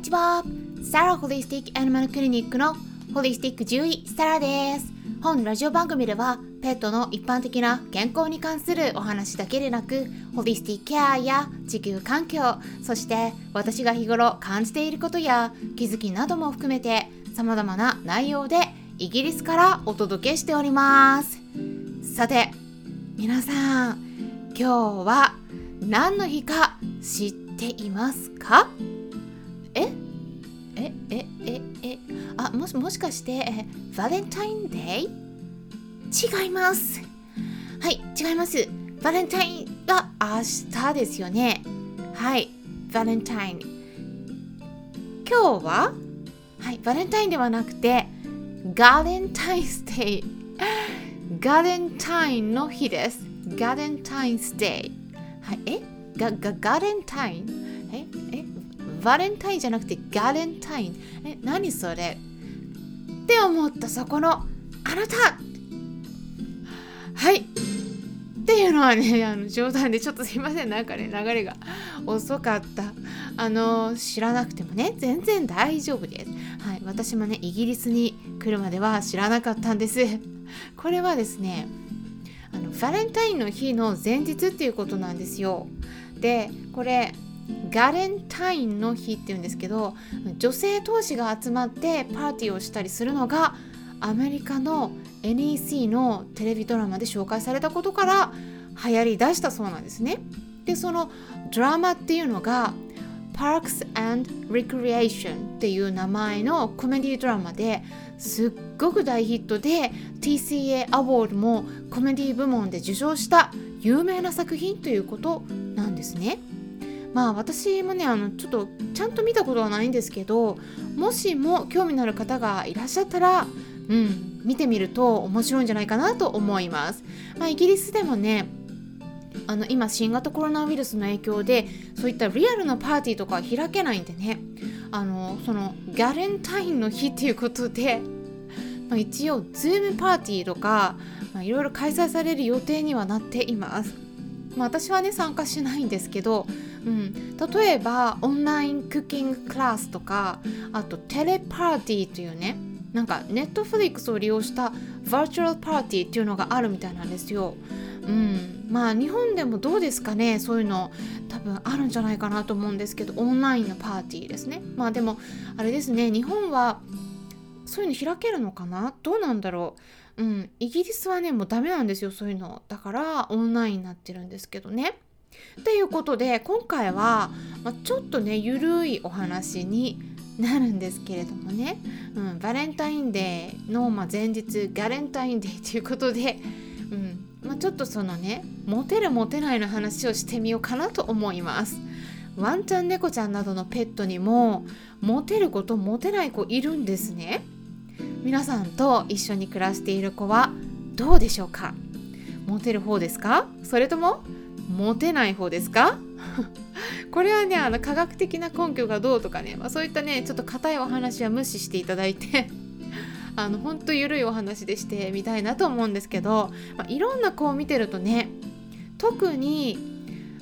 にちは。サラホリスティックアニマルクリニックのホリスティック獣医サラです。本ラジオ番組ではペットの一般的な健康に関するお話だけでなくホリスティックケアや地球環境そして私が日頃感じていることや気づきなども含めて様々な内容でイギリスからお届けしておりますさて皆さん今日は何の日か知っていますか？もしもしかしてバレンタインデー違います。はい違います。バレンタインが明日ですよね。はいバレンタイン今日は？はいバレンタインではなくてガレンタインスデーガレンタインの日です。ガレンタインスデーはいえ？ガガガレンタインえ？え？バレンタインじゃなくてガレンタインえ何それ？って思ったそこのあなた。はい。っていうのはねあの冗談でちょっとすいません。なんかね流れが遅かった。あの知らなくてもね全然大丈夫です。はい。私もねイギリスに来るまでは知らなかったんです。これはですねあのバレンタインの日の前日っていうことなんですよ。でこれガレンタインの日っていうんですけど女性同士が集まってパーティーをしたりするのがアメリカの NEC のテレビドラマで紹介されたことから流行りだしたそうなんですね。でそのドラマっていうのが Parks and Recreation っていう名前のコメディドラマですっごく大ヒットで TCA アワードもコメディ部門で受賞した有名な作品ということなんですね。まあ私もねあのちょっとちゃんと見たことはないんですけどもしも興味のある方がいらっしゃったらうん見てみると面白いんじゃないかなと思います。まあ、イギリスでもねあの今新型コロナウイルスの影響でそういったリアルなパーティーとか開けないんでねあのその Galentine の日っていうことで、まあ、一応 Zoom パーティーとかまあいろいろ開催される予定にはなっています。まあ、私はね参加しないんですけどうん、例えばオンラインクッキングクラスとかあと Teleparty というねなんか Netflix を利用したバーチャルパーティーっていうのがあるみたいなんですよ。うん、まあ日本でもどうですかねそういうの多分あるんじゃないかなと思うんですけどオンラインのパーティーですね。まあでもあれですね日本はそういうの開けるのかな？どうなんだろう？うん、イギリスはねもうダメなんですよそういうのだからオンラインになってるんですけどね。ということで今回は、まあ、ちょっとねゆるいお話になるんですけれどもね、うん、バレンタインデーの、まあ、前日ガレンタインデーということで、うんまあ、ちょっとそのねモテるモテないの話をしてみようかなと思います。ワンちゃん猫ちゃんなどのペットにもモテる子とモテない子いるんですね。皆さんと一緒に暮らしている子はどうでしょうか？モテる方ですか？それともモテない方ですか？これはねあの科学的な根拠がどうとかね、まあ、そういったねちょっと硬いお話は無視していただいて あのほんと緩いお話でしてみたいなと思うんですけど、まあ、いろんな子を見てるとね特に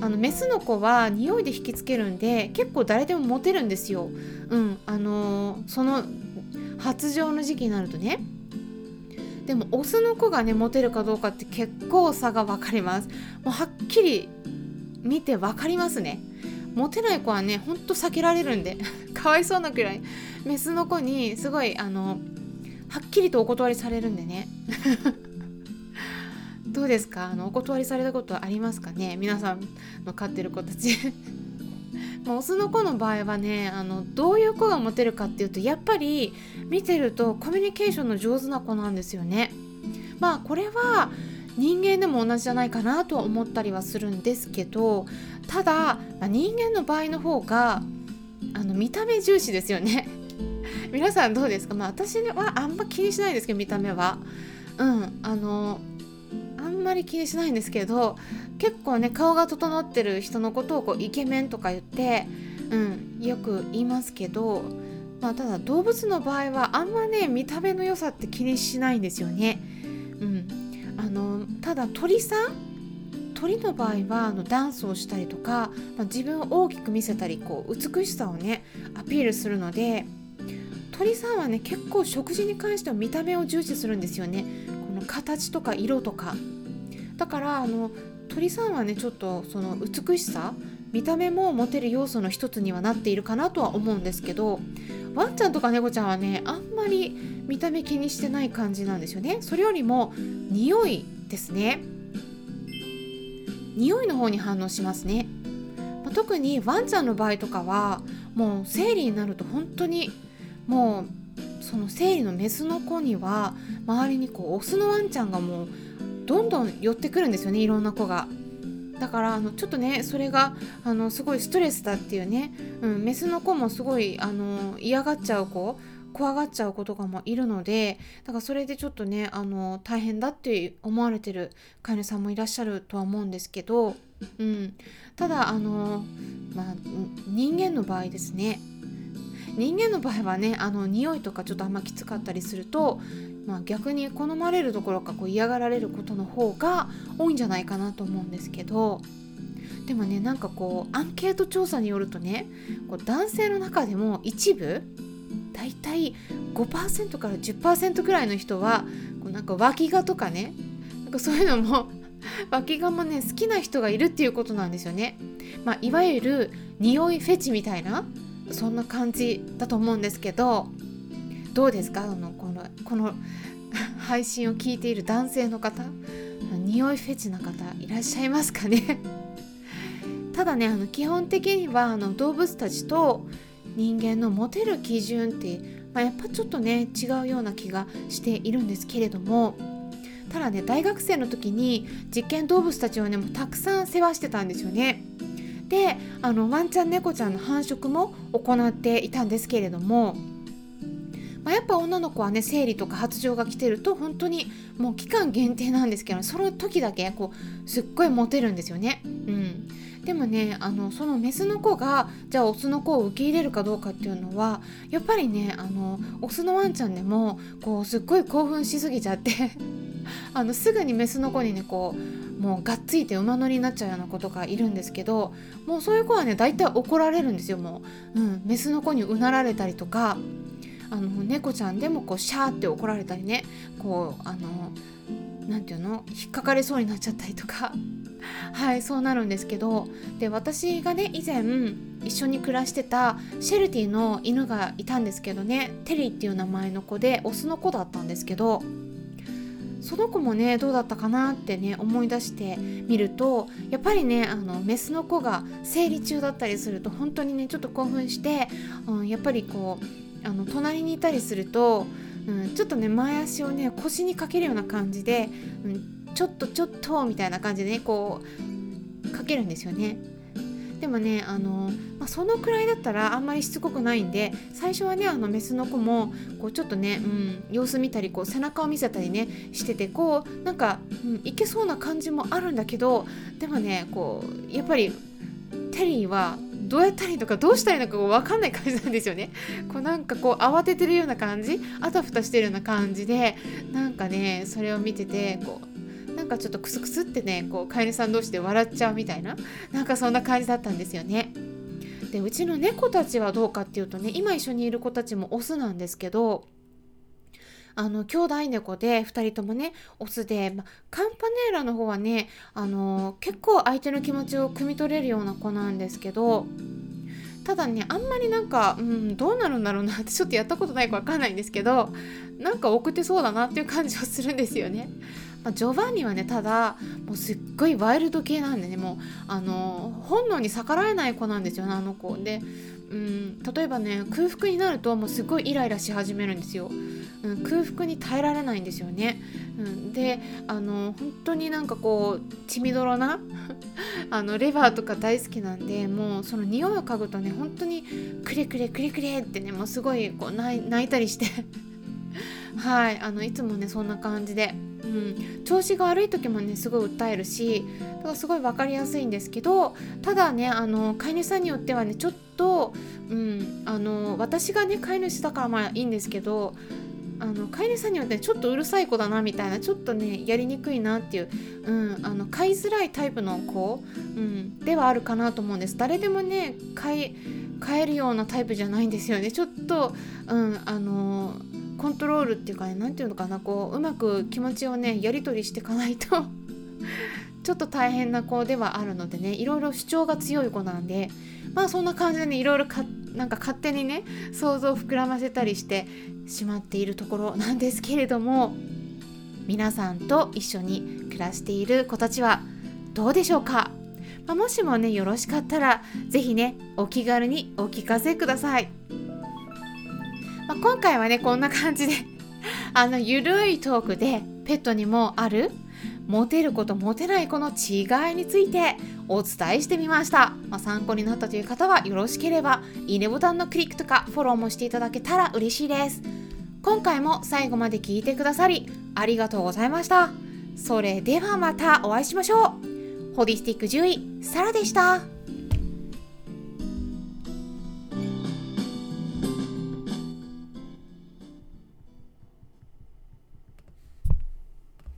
あのメスの子は匂いで引きつけるんで結構誰でもモテるんですよ。うんあのー、その発情の時期になるとねでもオスの子がねモテるかどうかって結構差が分かります。もうはっきり見て分かりますね。モテない子はねほんと避けられるんで かわいそうなくらい。メスの子にすごいあのはっきりとお断りされるんでね。どうですか？あのお断りされたことありますかね？皆さんの飼ってる子たち。まあ、オスの子の場合はねあのどういう子がモテるかっていうとやっぱり見てるとコミュニケーションの上手な子なんですよね。まあこれは人間でも同じじゃないかなと思ったりはするんですけどただ、まあ、人間の場合の方があの見た目重視ですよね。皆さんどうですか？まあ私はあんま気にしないですけど見た目は。うんあのあんまり気にしないんですけど結構ね顔が整ってる人のことをこうイケメンとか言って、うん、よく言いますけど、まあ、ただ動物の場合はあんまね見た目の良さって気にしないんですよね。うん、あのただ鳥さん鳥の場合はあのダンスをしたりとか、まあ、自分を大きく見せたりこう美しさをねアピールするので鳥さんはね結構食事に関しては見た目を重視するんですよね。この形とか色とか。だからあの鳥さんはねちょっとその美しさ見た目もモテる要素の一つにはなっているかなとは思うんですけどワンちゃんとか猫ちゃんはねあんまり見た目気にしてない感じなんですよね。それよりも匂いですね。匂いの方に反応しますね、まあ、特にワンちゃんの場合とかはもう生理になると本当にもうその生理のメスの子には周りにこうオスのワンちゃんがもうどんどん寄ってくるんですよね。いろんな子が。だからあのちょっとねそれがあのすごいストレスだっていうね、うん、メスの子もすごいあの嫌がっちゃう子怖がっちゃう子とかもいるのでだからそれでちょっとねあの大変だって思われてる飼い主さんもいらっしゃるとは思うんですけど、うん、ただあの、まあ、人間の場合ですね。人間の場合はねあの匂いとかちょっとあんまきつかったりすると、まあ、逆に好まれるところかこう嫌がられることの方が多いんじゃないかなと思うんですけどでもねなんかこうアンケート調査によるとねこう男性の中でも一部だいたい5%から10%ぐらいの人はこうなんか脇がとかねなんかそういうのも 脇がもね好きな人がいるっていうことなんですよね。まあ、いわゆる匂いフェチみたいなそんな感じだと思うんですけどどうですか？あのこの配信を聞いている男性の方匂いフェチな方いらっしゃいますかね？ただねあの基本的にはあの動物たちと人間のモテる基準って、まあ、やっぱちょっとね違うような気がしているんですけれどもただね大学生の時に実験動物たちをねもうたくさん世話してたんですよね。であのワンちゃん猫ちゃんの繁殖も行っていたんですけれども、まあ、やっぱ女の子はね生理とか発情が来てると本当にもう期間限定なんですけどその時だけこうすっごいモテるんですよね。うん。でもねあのそのメスの子がじゃあオスの子を受け入れるかどうかっていうのはやっぱりねあのオスのワンちゃんでもこうすっごい興奮しすぎちゃって あのすぐにメスの子にねこうもうがっついて馬乗りになっちゃうような子とかいるんですけどもうそういう子はね大体怒られるんですよもう、うん、メスの子にうなられたりとかあの猫ちゃんでもこうシャーって怒られたりねこうあの何て言うの引っかかれそうになっちゃったりとか。はいそうなるんですけど。で私がね以前一緒に暮らしてたシェルティの犬がいたんですけどねテリーっていう名前の子でオスの子だったんですけどその子もねどうだったかなってね思い出してみるとやっぱりねあのメスの子が生理中だったりすると本当にねちょっと興奮して、うん、やっぱりこうあの隣にいたりすると、うん、ちょっとね前足をね腰にかけるような感じで、うん、ちょっとちょっとみたいな感じでねこうかけるんですよね。でもねあの、まあ、そのくらいだったらあんまりしつこくないんで最初はねあのメスの子もこうちょっとね、うん、様子見たりこう背中を見せたりねしててこうなんか、うん、いけそうな感じもあるんだけどでもねこうやっぱりテリーはどうやったらいいのかどうしたらいいのか分かんない感じなんですよね。こうなんかこう慌ててるような感じあたふたしてるような感じでなんかねそれを見ててこうなんかちょっとクスクスってねこう飼い主さん同士で笑っちゃうみたいななんかそんな感じだったんですよね。でうちの猫たちはどうかっていうとね今一緒にいる子たちもオスなんですけどあの兄弟猫で2人ともねオスで、ま、カンパネーラの方はねあの結構相手の気持ちを汲み取れるような子なんですけどただねあんまりなんか、うん、どうなるんだろうなってちょっとやったことないか分かんないんですけどなんか送ってそうだなっていう感じはするんですよね。まあ、ジョバンニはねただもうすっごいワイルド系なんでねもうあの本能に逆らえない子なんですよねあの子で、うん、例えばね空腹になるともうすごいイライラし始めるんですよ。うん、空腹に耐えられないんですよね。うん、であの本当になんかこう血みどろな あのレバーとか大好きなんでもうその匂いを嗅ぐとね本当にクレクレクレクレってねもうすごいこう泣いたりして はいあのいつもねそんな感じで、うん、調子が悪い時もねすごい訴えるしだからすごい分かりやすいんですけどただねあの飼い主さんによってはねちょっと、うん、あの私がね飼い主だからまあいいんですけどあの飼い主さんによってちょっとうるさい子だなみたいなちょっとねやりにくいなっていう、うん、あの飼いづらいタイプの子、うん、ではあるかなと思うんです。誰でもね飼えるようなタイプじゃないんですよね。ちょっと、うん、あのコントロールっていうかね何て言うのかなこううまく気持ちをねやり取りしていかないと ちょっと大変な子ではあるのでねいろいろ主張が強い子なんでまあそんな感じでねいろいろかなんか勝手にね想像を膨らませたりしてしまっているところなんですけれども皆さんと一緒に暮らしている子たちはどうでしょうか、まあ、もしもねよろしかったら是非ねお気軽にお聞かせください、まあ、今回はねこんな感じで あのゆるいトークでペットにもあるモテる子とモテない子の違いについてお伝えしてみました、まあ、参考になったという方はよろしければいいねボタンのクリックとかフォローもしていただけたら嬉しいです。今回も最後まで聞いてくださりありがとうございました。それではまたお会いしましょう。ホリスティック獣医サラでした。